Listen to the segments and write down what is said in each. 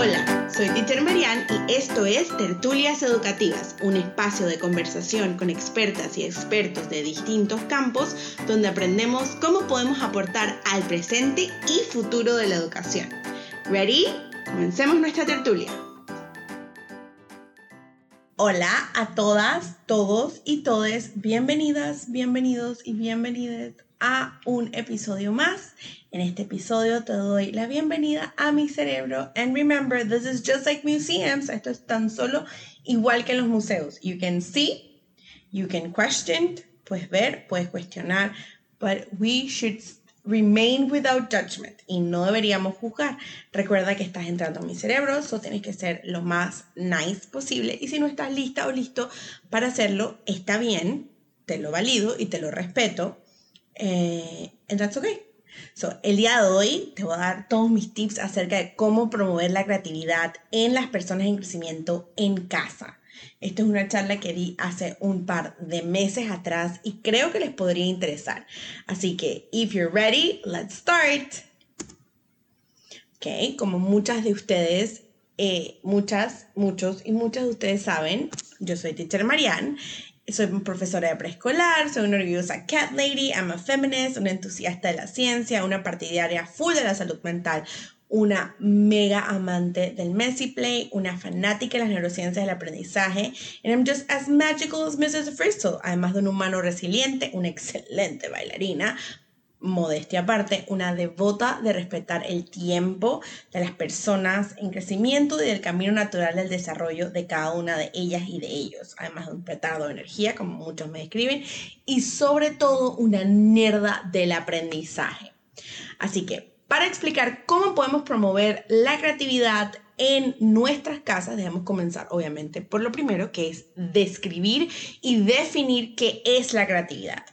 Hola, soy Teacher Marian y esto es Tertulias Educativas, un espacio de conversación con expertas y expertos de distintos campos donde aprendemos cómo podemos aportar al presente y futuro de la educación. ¿Ready? Comencemos nuestra tertulia. Hola a todas, todos y todes, bienvenidas, bienvenidos y bienvenidas a un episodio más. En este episodio te doy la bienvenida a mi cerebro. And remember, this is just like museums. Esto es tan solo igual que en los museos. You can see, you can question, puedes ver, puedes cuestionar, but we should remain without judgment y no deberíamos juzgar. Recuerda que estás entrando a mi cerebro, so tienes que ser lo más nice posible y si no estás lista o listo para hacerlo, está bien, te lo valido y te lo respeto eh, and that's okay. So, el día de hoy te voy a dar todos mis tips acerca de cómo promover la creatividad en las personas en crecimiento en casa. Esta es una charla que di hace un par de meses atrás y creo que les podría interesar. Así que, if you're ready, let's start. Ok, como muchas de ustedes, eh, muchas, muchos y muchas de ustedes saben, yo soy Teacher Marianne soy profesora de preescolar, soy una orgullosa cat lady, I'm a feminist, una entusiasta de la ciencia, una partidaria full de la salud mental, una mega amante del messy play, una fanática de las neurociencias del aprendizaje, and I'm just as magical as Mrs. Bristol, además de un humano resiliente, una excelente bailarina, modestia aparte, una devota de respetar el tiempo de las personas en crecimiento y del camino natural del desarrollo de cada una de ellas y de ellos, además de un petardo de energía, como muchos me describen, y sobre todo una nerda del aprendizaje. Así que, para explicar cómo podemos promover la creatividad en nuestras casas, debemos comenzar obviamente por lo primero, que es describir y definir qué es la creatividad.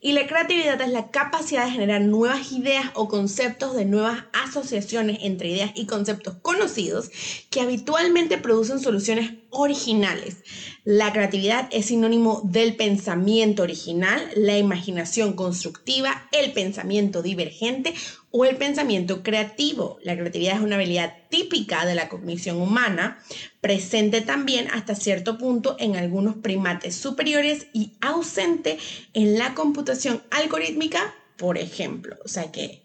Y la creatividad es la capacidad de generar nuevas ideas o conceptos de nuevas asociaciones entre ideas y conceptos conocidos que habitualmente producen soluciones originales. La creatividad es sinónimo del pensamiento original, la imaginación constructiva, el pensamiento divergente o el pensamiento creativo. La creatividad es una habilidad típica de la cognición humana, presente también hasta cierto punto en algunos primates superiores y ausente en la computación algorítmica, por ejemplo. O sea que,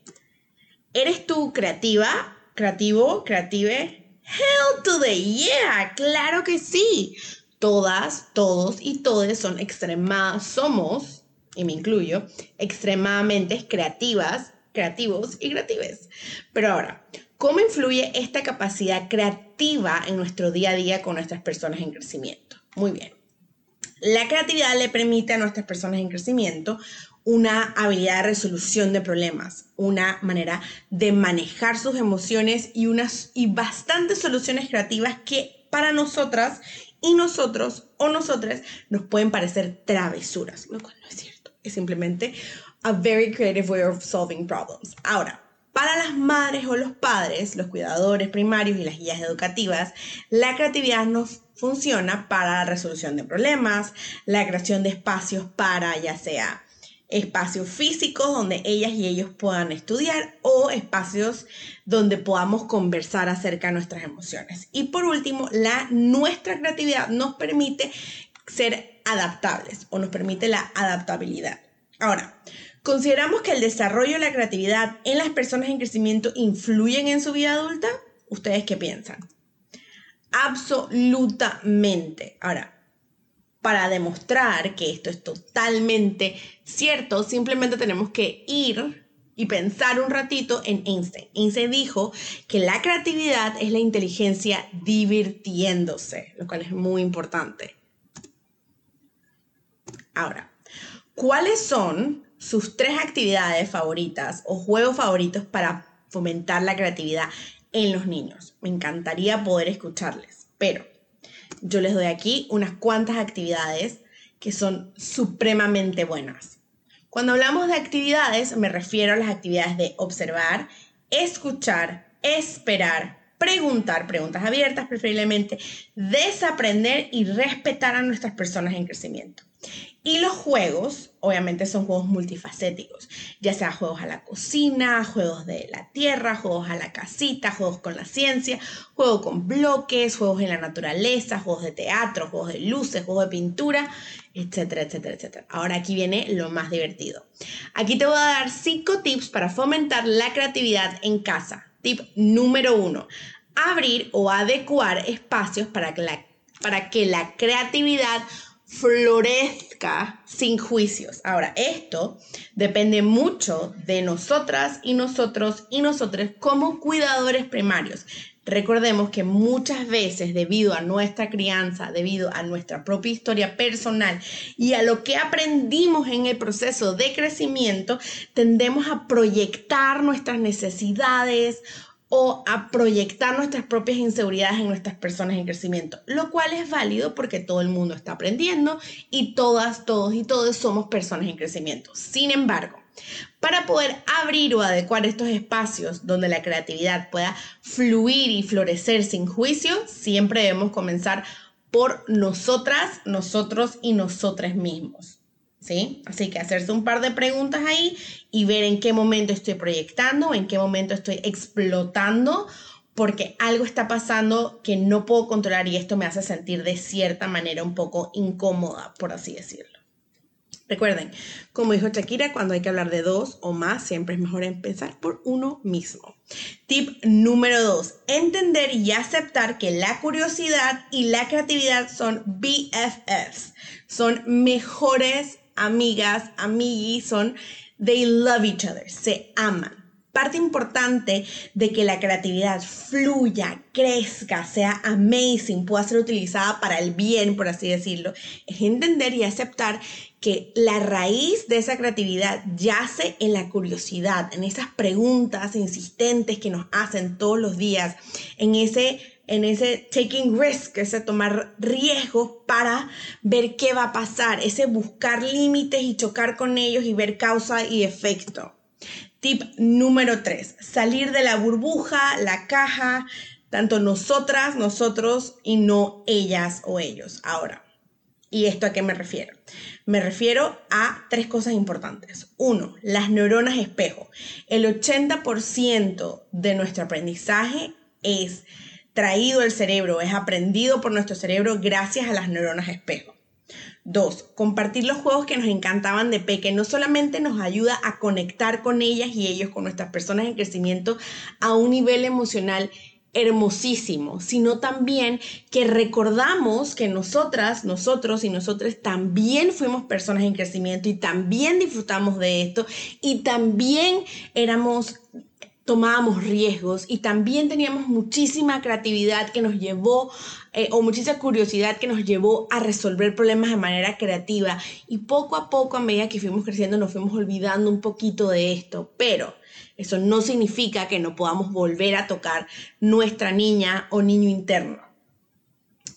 ¿eres tú creativa? ¿Creativo? ¿Creative? Hell to the yeah, claro que sí. Todas, todos y todes son extremas, somos, y me incluyo, extremadamente creativas, creativos y creatives. Pero ahora, ¿cómo influye esta capacidad creativa en nuestro día a día con nuestras personas en crecimiento? Muy bien. La creatividad le permite a nuestras personas en crecimiento una habilidad de resolución de problemas, una manera de manejar sus emociones y unas y bastantes soluciones creativas que para nosotras y nosotros o nosotras nos pueden parecer travesuras, lo cual no es cierto. Es simplemente a very creative way of solving problems. Ahora, para las madres o los padres, los cuidadores primarios y las guías educativas, la creatividad nos funciona para la resolución de problemas, la creación de espacios para ya sea espacios físicos donde ellas y ellos puedan estudiar o espacios donde podamos conversar acerca de nuestras emociones. Y por último, la, nuestra creatividad nos permite ser adaptables o nos permite la adaptabilidad. Ahora, ¿consideramos que el desarrollo de la creatividad en las personas en crecimiento influyen en su vida adulta? ¿Ustedes qué piensan? Absolutamente. Ahora, para demostrar que esto es totalmente cierto, simplemente tenemos que ir y pensar un ratito en Einstein. Einstein dijo que la creatividad es la inteligencia divirtiéndose, lo cual es muy importante. Ahora, ¿cuáles son sus tres actividades favoritas o juegos favoritos para fomentar la creatividad en los niños? Me encantaría poder escucharles, pero yo les doy aquí unas cuantas actividades que son supremamente buenas. Cuando hablamos de actividades, me refiero a las actividades de observar, escuchar, esperar, preguntar, preguntas abiertas preferiblemente, desaprender y respetar a nuestras personas en crecimiento. Y los juegos obviamente son juegos multifacéticos, ya sea juegos a la cocina, juegos de la tierra, juegos a la casita, juegos con la ciencia, juegos con bloques, juegos en la naturaleza, juegos de teatro, juegos de luces, juegos de pintura, etcétera, etcétera, etcétera. Ahora aquí viene lo más divertido. Aquí te voy a dar cinco tips para fomentar la creatividad en casa. Tip número uno, abrir o adecuar espacios para que la, para que la creatividad florezca sin juicios. Ahora, esto depende mucho de nosotras y nosotros y nosotros como cuidadores primarios. Recordemos que muchas veces debido a nuestra crianza, debido a nuestra propia historia personal y a lo que aprendimos en el proceso de crecimiento, tendemos a proyectar nuestras necesidades o a proyectar nuestras propias inseguridades en nuestras personas en crecimiento, lo cual es válido porque todo el mundo está aprendiendo y todas, todos y todos somos personas en crecimiento. Sin embargo, para poder abrir o adecuar estos espacios donde la creatividad pueda fluir y florecer sin juicio, siempre debemos comenzar por nosotras, nosotros y nosotras mismos. ¿Sí? Así que hacerse un par de preguntas ahí y ver en qué momento estoy proyectando, en qué momento estoy explotando, porque algo está pasando que no puedo controlar y esto me hace sentir de cierta manera un poco incómoda, por así decirlo. Recuerden, como dijo Shakira, cuando hay que hablar de dos o más, siempre es mejor empezar por uno mismo. Tip número dos, entender y aceptar que la curiosidad y la creatividad son BFFs, son mejores amigas, amiguis, son they love each other, se aman. Parte importante de que la creatividad fluya, crezca, sea amazing, pueda ser utilizada para el bien, por así decirlo, es entender y aceptar que la raíz de esa creatividad yace en la curiosidad, en esas preguntas insistentes que nos hacen todos los días, en ese en ese taking risk, ese tomar riesgos para ver qué va a pasar, ese buscar límites y chocar con ellos y ver causa y efecto. Tip número 3, salir de la burbuja, la caja, tanto nosotras, nosotros y no ellas o ellos. Ahora, ¿y esto a qué me refiero? Me refiero a tres cosas importantes. Uno, las neuronas espejo. El 80% de nuestro aprendizaje es traído el cerebro, es aprendido por nuestro cerebro gracias a las neuronas espejo. Dos, compartir los juegos que nos encantaban de peque no solamente nos ayuda a conectar con ellas y ellos, con nuestras personas en crecimiento a un nivel emocional hermosísimo, sino también que recordamos que nosotras, nosotros y nosotros también fuimos personas en crecimiento y también disfrutamos de esto y también éramos tomábamos riesgos y también teníamos muchísima creatividad que nos llevó, eh, o muchísima curiosidad que nos llevó a resolver problemas de manera creativa. Y poco a poco, a medida que fuimos creciendo, nos fuimos olvidando un poquito de esto. Pero eso no significa que no podamos volver a tocar nuestra niña o niño interno.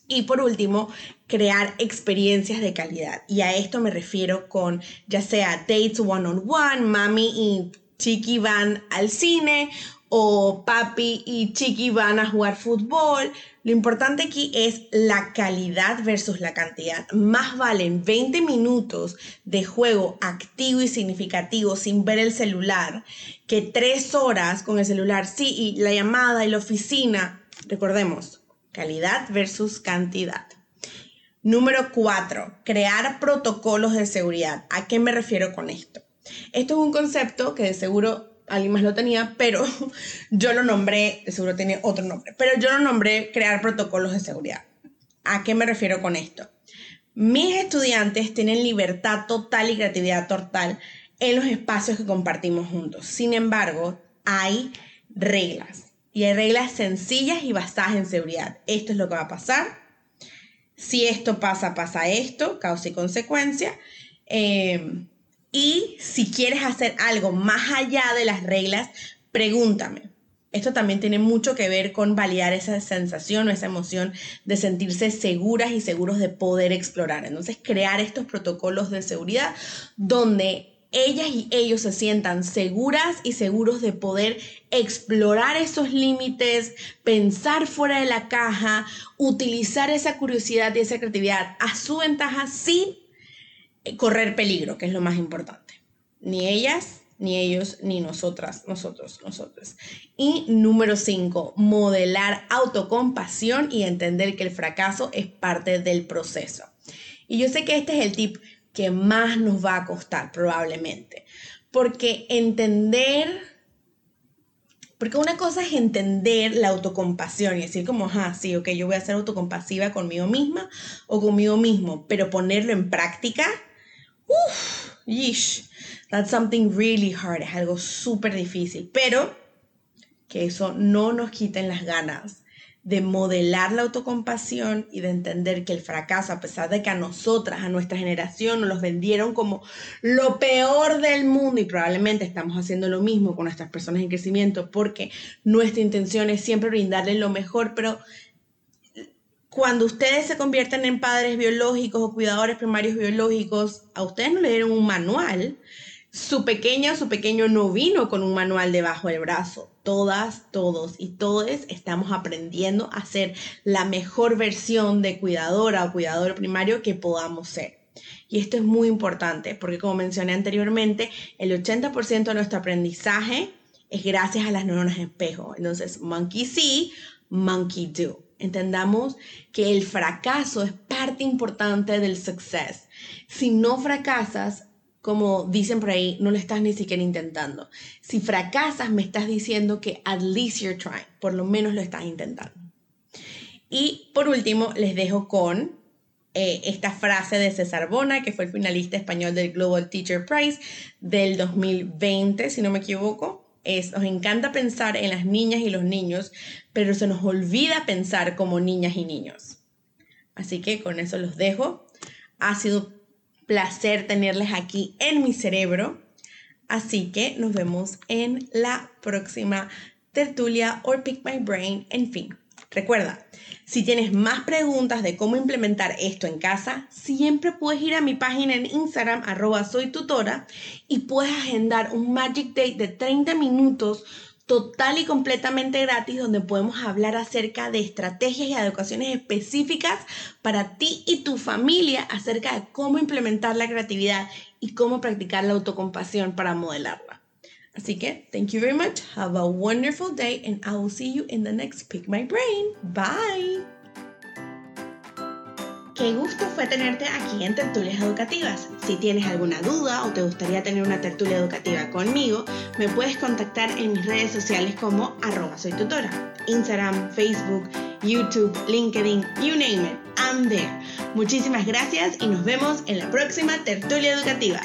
Y por último, crear experiencias de calidad. Y a esto me refiero con ya sea dates one on one, mami y Chiqui van al cine o papi y Chiqui van a jugar fútbol. Lo importante aquí es la calidad versus la cantidad. Más valen 20 minutos de juego activo y significativo sin ver el celular que 3 horas con el celular. Sí, y la llamada y la oficina. Recordemos, calidad versus cantidad. Número 4. Crear protocolos de seguridad. ¿A qué me refiero con esto? Esto es un concepto que de seguro alguien más lo tenía, pero yo lo nombré, de seguro tiene otro nombre, pero yo lo nombré crear protocolos de seguridad. ¿A qué me refiero con esto? Mis estudiantes tienen libertad total y creatividad total en los espacios que compartimos juntos. Sin embargo, hay reglas y hay reglas sencillas y basadas en seguridad. Esto es lo que va a pasar. Si esto pasa, pasa esto, causa y consecuencia. Eh, y si quieres hacer algo más allá de las reglas, pregúntame. Esto también tiene mucho que ver con validar esa sensación o esa emoción de sentirse seguras y seguros de poder explorar. Entonces, crear estos protocolos de seguridad donde ellas y ellos se sientan seguras y seguros de poder explorar esos límites, pensar fuera de la caja, utilizar esa curiosidad y esa creatividad a su ventaja sin correr peligro, que es lo más importante. Ni ellas, ni ellos, ni nosotras, nosotros, nosotros. Y número cinco, modelar autocompasión y entender que el fracaso es parte del proceso. Y yo sé que este es el tip que más nos va a costar probablemente, porque entender, porque una cosa es entender la autocompasión y decir como, ah, sí, ok, yo voy a ser autocompasiva conmigo misma o conmigo mismo, pero ponerlo en práctica, uff, yeesh, that's something really hard, es algo súper difícil, pero que eso no nos quiten las ganas de modelar la autocompasión y de entender que el fracaso, a pesar de que a nosotras, a nuestra generación, nos los vendieron como lo peor del mundo y probablemente estamos haciendo lo mismo con nuestras personas en crecimiento porque nuestra intención es siempre brindarles lo mejor, pero cuando ustedes se convierten en padres biológicos o cuidadores primarios biológicos, a ustedes no le dieron un manual su pequeña o su pequeño no vino con un manual debajo del brazo. Todas, todos y todos estamos aprendiendo a ser la mejor versión de cuidadora o cuidador primario que podamos ser. Y esto es muy importante porque como mencioné anteriormente, el 80% de nuestro aprendizaje es gracias a las neuronas espejo. Entonces, monkey see, monkey do. Entendamos que el fracaso es parte importante del success. Si no fracasas, como dicen por ahí, no lo estás ni siquiera intentando. Si fracasas, me estás diciendo que at least you're trying, por lo menos lo estás intentando. Y por último, les dejo con eh, esta frase de César Bona, que fue el finalista español del Global Teacher Prize del 2020, si no me equivoco. Es, nos encanta pensar en las niñas y los niños, pero se nos olvida pensar como niñas y niños. Así que con eso los dejo. Ha sido placer tenerles aquí en mi cerebro. Así que nos vemos en la próxima tertulia o Pick My Brain. En fin, recuerda, si tienes más preguntas de cómo implementar esto en casa, siempre puedes ir a mi página en Instagram, arroba soy tutora, y puedes agendar un Magic Date de 30 minutos total y completamente gratis donde podemos hablar acerca de estrategias y educaciones específicas para ti y tu familia acerca de cómo implementar la creatividad y cómo practicar la autocompasión para modelarla. Así que, thank you very much. Have a wonderful day and I will see you in the next Pick My Brain. Bye. Qué gusto fue tenerte aquí en Tertulias Educativas. Si tienes alguna duda o te gustaría tener una tertulia educativa conmigo, me puedes contactar en mis redes sociales como arroba soy tutora. Instagram, Facebook, YouTube, LinkedIn, you name it, I'm there. Muchísimas gracias y nos vemos en la próxima tertulia educativa.